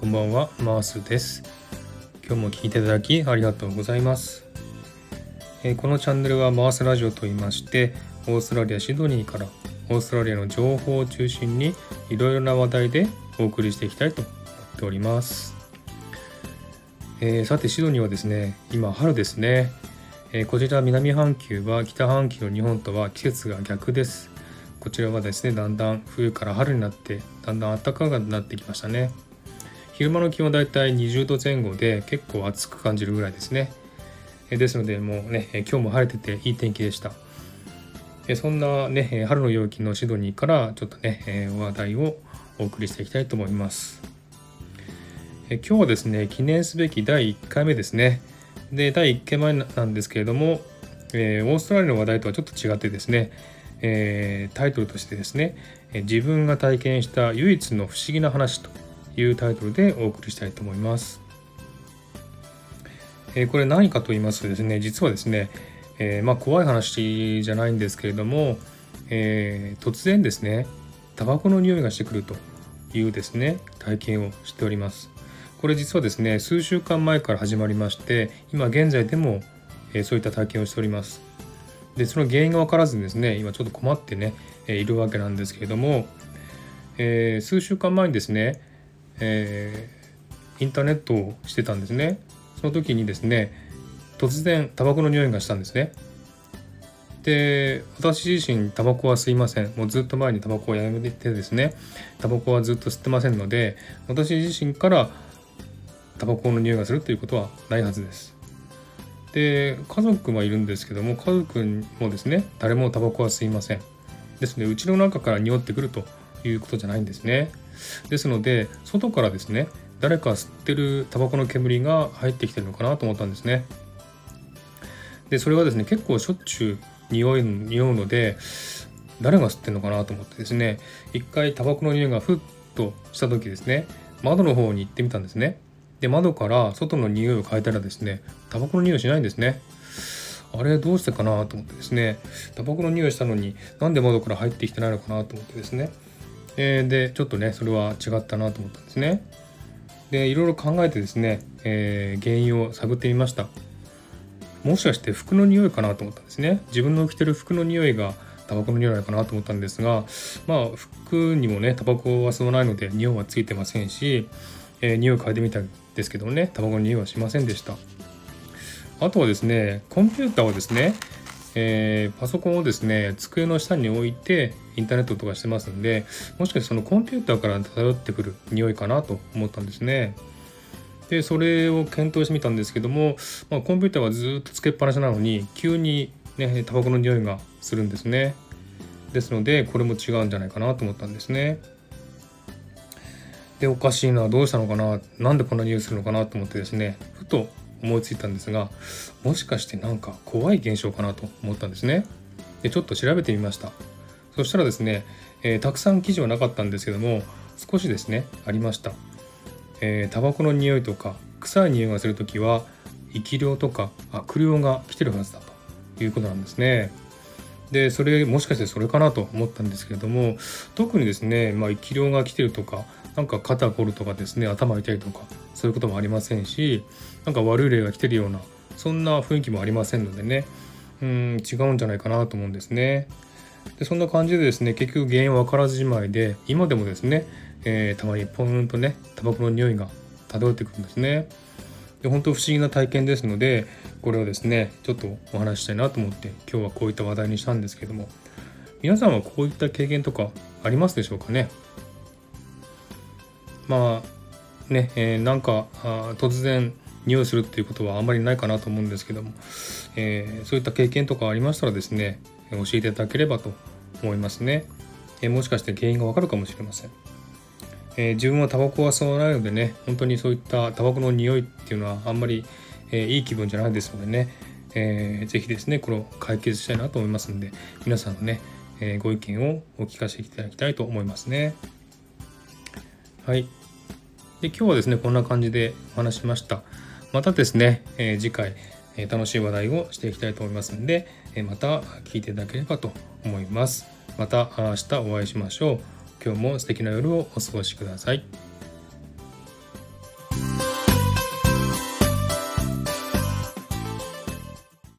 こんばんは、マースです。今日も聞いていただきありがとうございます。えー、このチャンネルはマースラジオと言いまして、オーストラリア・シドニーからオーストラリアの情報を中心にいろいろな話題でお送りしていきたいと思っております。えー、さて、シドニーはですね、今春ですね。えー、こちら南半球は北半球の日本とは季節が逆です。こちらはですね、だんだん冬から春になって、だんだん暖かくなってきましたね。昼間の気温はだいたい20度前後で結構暑く感じるぐらいですね。ですのでもうね、今日も晴れてていい天気でした。そんなね、春の陽気のシドニーからちょっとね、話題をお送りしていきたいと思います。今日はですね、記念すべき第1回目ですね。で、第1回目なんですけれども、えー、オーストラリアの話題とはちょっと違ってですね、えー、タイトルとしてですね、自分が体験した唯一の不思議な話というタイトルでお送りしたいと思います。え、これ何かと言いますとですね実はですね、えー、まあ、怖い話じゃないんですけれども、えー、突然ですねタバコの匂いがしてくるというですね体験をしております。これ実はですね数週間前から始まりまして今現在でも、えそういった体験をしております。でその原因が分からずにですね今ちょっと困ってね、えいるわけなんですけれども、え数週間前にですねえー、インターネットをしてたんですね。その時にですね突然タバコの匂いがしたんですね。で私自身タバコは吸いません。もうずっと前にタバコをやめてですねタバコはずっと吸ってませんので私自身からタバコの匂いがするということはないはずです。で家族はいるんですけども家族もですね誰もタバコは吸いません。ですのでうちの中から匂ってくるということじゃないんですね。ですので外からですね誰か吸ってるタバコの煙が入ってきてるのかなと思ったんですね。でそれはですね結構しょっちゅう匂い匂うので誰が吸ってるのかなと思ってですね一回タバコの匂いがふっとした時ですね窓の方に行ってみたんですね。で窓から外の匂いを嗅いだらですねタバコの匂いしないんですね。あれどうしてかなと思ってですねタバコの匂いしたのになんで窓から入ってきてないのかなと思ってですねえー、でちょっとねそれは違ったなと思ったんですね。でいろいろ考えてですね、えー、原因を探ってみました。もしかして服の匂いかなと思ったんですね。自分の着てる服の匂いがタバコの匂いかなと思ったんですがまあ服にもねタバコは吸わないので匂いはついてませんし、えー、匂い嗅いでみたんですけどもねタバコの匂いはしませんでした。あとはですねコンピューターをですねえー、パソコンをですね机の下に置いてインターネットとかしてますんでもしかしてそのコンピューターから漂ってくる匂いかなと思ったんですね。でそれを検討してみたんですけども、まあ、コンピューターはずっとつけっぱなしなのに急にねタバコの匂いがするんですね。ですのでこれも違うんじゃないかなと思ったんですね。でおかしいなどうしたのかななんでこんな匂いするのかなと思ってですねふと思いついたんですがもしかしてなんか怖い現象かなと思ったんですね。でちょっと調べてみました。そしたらですね、えー、たくさん記事はなかったんですけども少しですねありました。えー、タバコの匂いとか臭い匂いがする時は生き量とか悪霊が来てるはずだということなんですね。でそれもしかしてそれかなと思ったんですけれども特にですね、まあ、生き量が来てるとかなんか肩凝るとかですね頭痛いとかそういうこともありませんしなんか悪い例が来てるようなそんな雰囲気もありませんのでねうん違うんじゃないかなと思うんですね。でそんな感じでですね結局原因分からずじまいで今でもですね、えー、たまにポンとねタバコの匂いが漂ってくるんですね。で本当不思議な体験ですのでこれをですねちょっとお話したいなと思って今日はこういった話題にしたんですけども皆さんはこういった経験とかありますでしょうかね？まあね、えー、なんか突然匂いするっていうことはあんまりないかなと思うんですけども、えー、そういった経験とかありましたらですね教えていただければと思いますね、えー、もしかして原因がわかるかもしれません、えー、自分はタバコは吸わないのでね本当にそういったタバコの匂いっていうのはあんまり、えいい気分じゃないですのでね、えー、ぜひですねこれを解決したいなと思いますので皆さんのね、えご意見をお聞かせいただきたいと思いますね。はい。で今日はですねこんな感じでお話しました。またですね、えー、次回、えー、楽しい話題をしていきたいと思いますので、えー、また聞いていただければと思います。また明日お会いしましょう。今日も素敵な夜をお過ごしください。